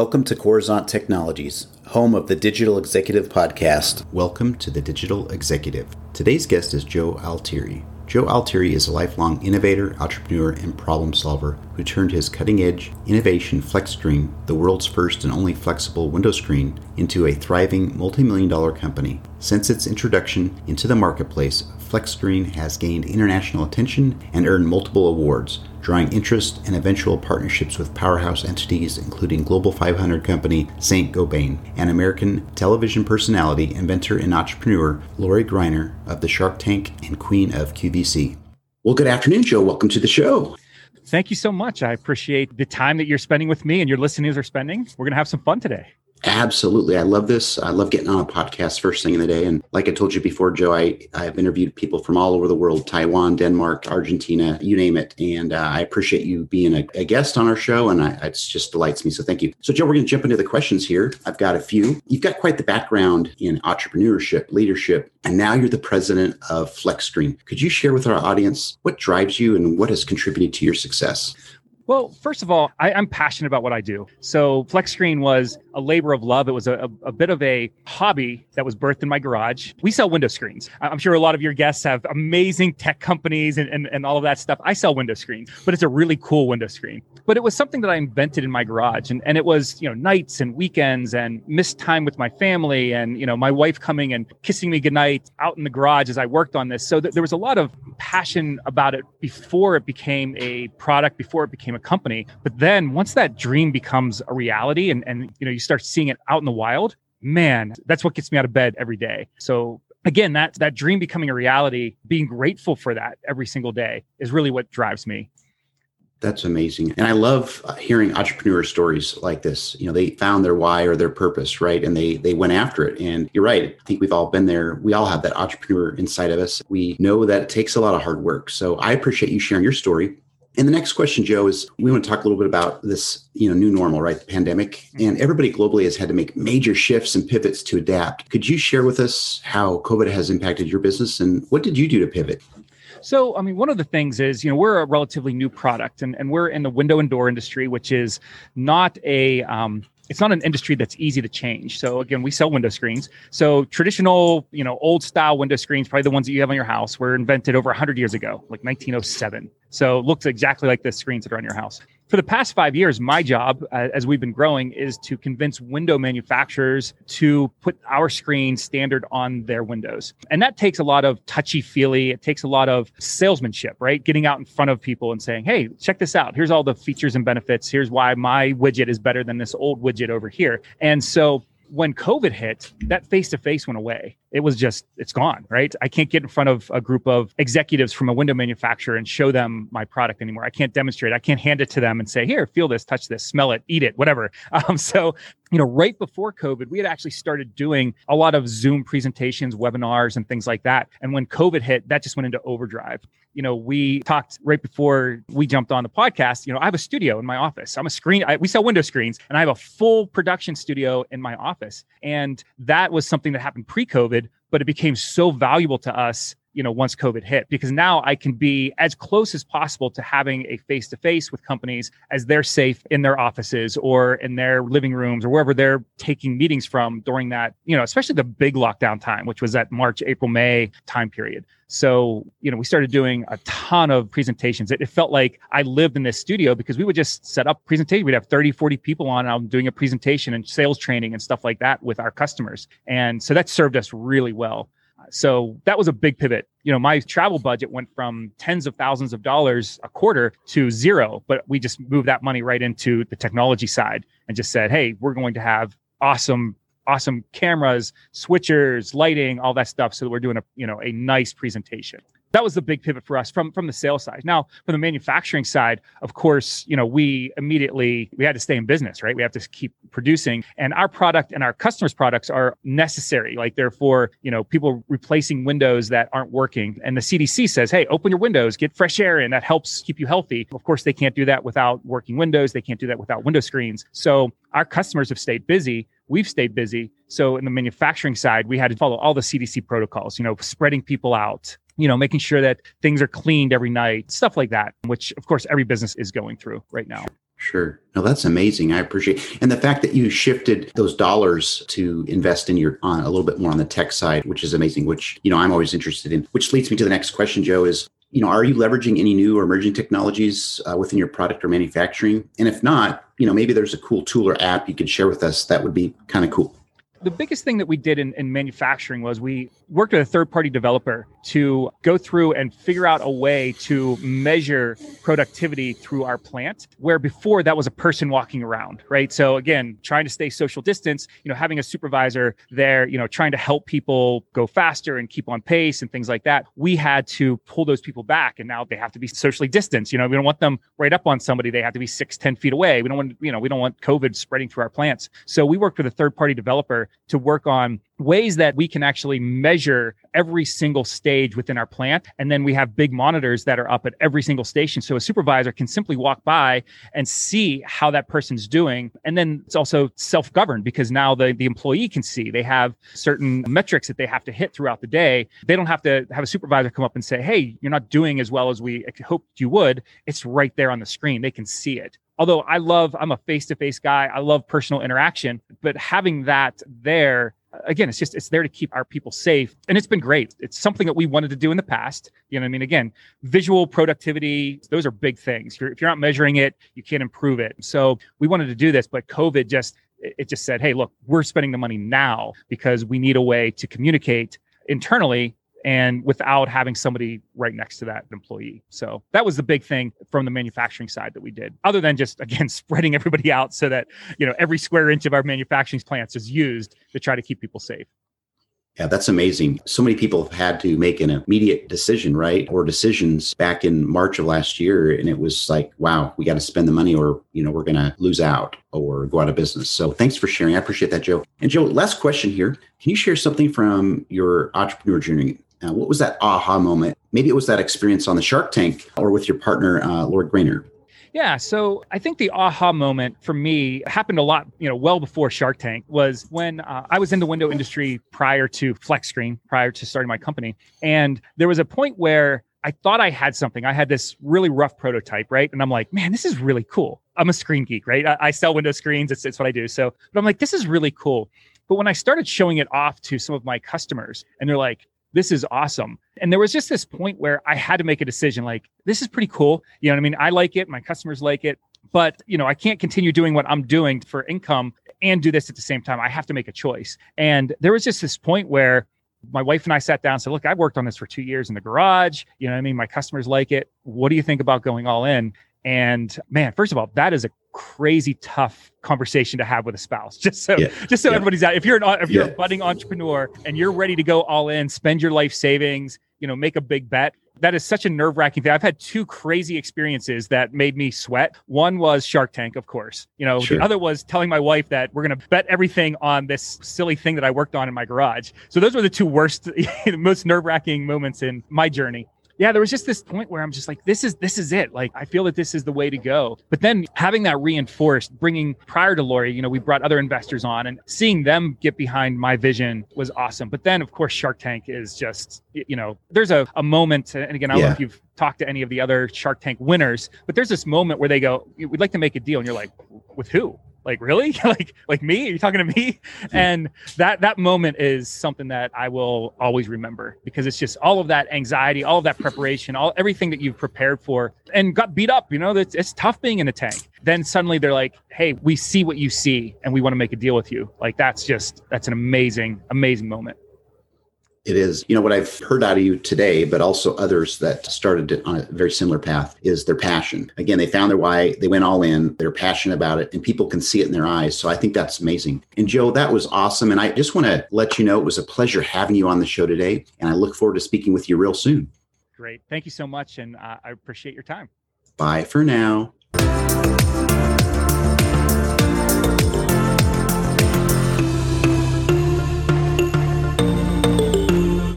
Welcome to Coruzant Technologies, home of the Digital Executive Podcast. Welcome to the Digital Executive. Today's guest is Joe Altieri. Joe Altieri is a lifelong innovator, entrepreneur, and problem solver who turned his cutting edge innovation FlexScreen, the world's first and only flexible window screen, into a thriving multi million dollar company. Since its introduction into the marketplace, FlexScreen has gained international attention and earned multiple awards, drawing interest and eventual partnerships with powerhouse entities including Global 500 company Saint Gobain and American television personality, inventor, and entrepreneur Lori Greiner of the Shark Tank and Queen of QVC. Well, good afternoon, Joe. Welcome to the show. Thank you so much. I appreciate the time that you're spending with me and your listeners are spending. We're going to have some fun today. Absolutely. I love this. I love getting on a podcast first thing in the day. And like I told you before, Joe, I, I've interviewed people from all over the world Taiwan, Denmark, Argentina, you name it. And uh, I appreciate you being a, a guest on our show. And I, it just delights me. So thank you. So, Joe, we're going to jump into the questions here. I've got a few. You've got quite the background in entrepreneurship, leadership, and now you're the president of FlexScreen. Could you share with our audience what drives you and what has contributed to your success? Well, first of all, I, am passionate about what I do. So FlexScreen was a labor of love. It was a, a, bit of a hobby that was birthed in my garage. We sell window screens. I'm sure a lot of your guests have amazing tech companies and, and, and all of that stuff. I sell window screens, but it's a really cool window screen. But it was something that I invented in my garage. And, and it was, you know, nights and weekends and missed time with my family and, you know, my wife coming and kissing me goodnight out in the garage as I worked on this. So th- there was a lot of passion about it before it became a product, before it became a company. But then once that dream becomes a reality and, and you know, you start seeing it out in the wild, man, that's what gets me out of bed every day. So again, that that dream becoming a reality, being grateful for that every single day is really what drives me. That's amazing. And I love hearing entrepreneur stories like this. You know, they found their why or their purpose, right? And they they went after it. And you're right. I think we've all been there. We all have that entrepreneur inside of us. We know that it takes a lot of hard work. So I appreciate you sharing your story. And the next question, Joe, is we want to talk a little bit about this, you know, new normal, right? The pandemic. And everybody globally has had to make major shifts and pivots to adapt. Could you share with us how COVID has impacted your business and what did you do to pivot? So, I mean, one of the things is, you know, we're a relatively new product and, and we're in the window and door industry, which is not a, um, it's not an industry that's easy to change. So again, we sell window screens. So traditional, you know, old style window screens, probably the ones that you have on your house, were invented over 100 years ago, like 1907. So it looks exactly like the screens that are on your house for the past five years, my job uh, as we've been growing is to convince window manufacturers to put our screen standard on their windows. And that takes a lot of touchy feely. It takes a lot of salesmanship, right? Getting out in front of people and saying, hey, check this out. Here's all the features and benefits. Here's why my widget is better than this old widget over here. And so when COVID hit, that face to face went away it was just it's gone right? I can't get in front of a group of executives from a window manufacturer and show them my product anymore. I can't demonstrate. I can't hand it to them and say here feel this touch this smell it eat it whatever. Um, so you know right before covid we had actually started doing a lot of zoom presentations webinars and things like that. And when covid hit that just went into overdrive. You know we talked right before we jumped on the podcast you know i have a studio in my office. I'm a screen I, we sell window screens and i have a full production studio in my office. And that was something that happened pre-covid but it became so valuable to us you know once covid hit because now i can be as close as possible to having a face to face with companies as they're safe in their offices or in their living rooms or wherever they're taking meetings from during that you know especially the big lockdown time which was that march april may time period. So you know we started doing a ton of presentations. It, it felt like i lived in this studio because we would just set up presentation. We'd have 30 40 people on and i'm doing a presentation and sales training and stuff like that with our customers. And so that served us really well so that was a big pivot. You know, my travel budget went from tens of thousands of dollars a quarter to zero, but we just moved that money right into the technology side and just said, hey, we're going to have awesome awesome cameras switchers lighting all that stuff so that we're doing a you know a nice presentation that was the big pivot for us from from the sales side. Now, from the manufacturing side, of course, you know, we immediately we had to stay in business, right? We have to keep producing, and our product and our customers' products are necessary. Like they're for you know people replacing windows that aren't working, and the CDC says, hey, open your windows, get fresh air in. That helps keep you healthy. Of course, they can't do that without working windows. They can't do that without window screens. So our customers have stayed busy we've stayed busy. So in the manufacturing side, we had to follow all the CDC protocols, you know, spreading people out, you know, making sure that things are cleaned every night, stuff like that, which of course every business is going through right now. Sure. No, that's amazing. I appreciate and the fact that you shifted those dollars to invest in your on a little bit more on the tech side, which is amazing, which you know I'm always interested in. Which leads me to the next question, Joe, is you know, are you leveraging any new or emerging technologies uh, within your product or manufacturing? And if not, you know, maybe there's a cool tool or app you could share with us that would be kind of cool the biggest thing that we did in, in manufacturing was we worked with a third party developer to go through and figure out a way to measure productivity through our plant where before that was a person walking around right? So again trying to stay social distance you know having a supervisor there you know trying to help people go faster and keep on pace and things like that we had to pull those people back and now they have to be socially distanced. You know we don't want them right up on somebody. They have to be six ten feet away. We don't want you know we don't want covid spreading through our plants. So we worked with a third party developer to work on ways that we can actually measure every single stage within our plant. And then we have big monitors that are up at every single station. So a supervisor can simply walk by and see how that person's doing. And then it's also self governed because now the, the employee can see they have certain metrics that they have to hit throughout the day. They don't have to have a supervisor come up and say, Hey, you're not doing as well as we hoped you would. It's right there on the screen. They can see it although I love, I'm a face to face guy. I love personal interaction, but having that there, again, it's just, it's there to keep our people safe. And it's been great. It's something that we wanted to do in the past. You know what I mean? Again, visual productivity, those are big things. If you're, if you're not measuring it, you can't improve it. So we wanted to do this, but COVID just, it just said, hey, look, we're spending the money now because we need a way to communicate internally and without having somebody right next to that employee. So that was the big thing from the manufacturing side that we did, other than just again spreading everybody out so that you know every square inch of our manufacturing plants is used to try to keep people safe. Yeah, that's amazing. So many people have had to make an immediate decision, right? Or decisions back in March of last year. And it was like, wow, we got to spend the money or, you know, we're going to lose out or go out of business. So thanks for sharing. I appreciate that, Joe. And Joe, last question here. Can you share something from your entrepreneur journey what was that aha moment? Maybe it was that experience on the Shark Tank or with your partner, uh, Lori Greiner. Yeah, so I think the aha moment for me happened a lot, you know, well before Shark Tank was when uh, I was in the window industry prior to FlexScreen, prior to starting my company, and there was a point where I thought I had something. I had this really rough prototype, right? And I'm like, man, this is really cool. I'm a screen geek, right? I, I sell window screens. It's, it's what I do. So, but I'm like, this is really cool. But when I started showing it off to some of my customers, and they're like, this is awesome. And there was just this point where I had to make a decision like, this is pretty cool. You know what I mean? I like it. My customers like it. But, you know, I can't continue doing what I'm doing for income and do this at the same time. I have to make a choice. And there was just this point where my wife and I sat down and said, look, I've worked on this for two years in the garage. You know what I mean? My customers like it. What do you think about going all in? And man, first of all, that is a crazy tough conversation to have with a spouse. Just so, yeah. just so yeah. everybody's out. If you're an uh, if you're yeah. a budding entrepreneur and you're ready to go all in, spend your life savings, you know, make a big bet. That is such a nerve wracking thing. I've had two crazy experiences that made me sweat. One was Shark Tank, of course. You know, sure. the other was telling my wife that we're going to bet everything on this silly thing that I worked on in my garage. So those were the two worst, most nerve wracking moments in my journey yeah, there was just this point where I'm just like, this is this is it. Like, I feel that this is the way to go. But then having that reinforced, bringing prior to Lori, you know, we brought other investors on, and seeing them get behind my vision was awesome. But then, of course, Shark Tank is just, you know, there's a, a moment, and again, I don't yeah. know if you've talked to any of the other Shark Tank winners, but there's this moment where they go, "We'd like to make a deal," and you're like, "With who?" Like really? Like like me? Are you talking to me? And that that moment is something that i will always remember because it's just all of that anxiety all of that preparation all everything that you've prepared for and got beat up you know? It's, it's tough being in a tank. Then suddenly they're like hey we see what you see and we want to make a deal with you. Like that's just that's an amazing amazing moment it is, you know, what I've heard out of you today, but also others that started on a very similar path is their passion. Again, they found their why, they went all in, they're passionate about it, and people can see it in their eyes. So I think that's amazing. And Joe, that was awesome. And I just want to let you know it was a pleasure having you on the show today. And I look forward to speaking with you real soon. Great. Thank you so much. And uh, I appreciate your time. Bye for now.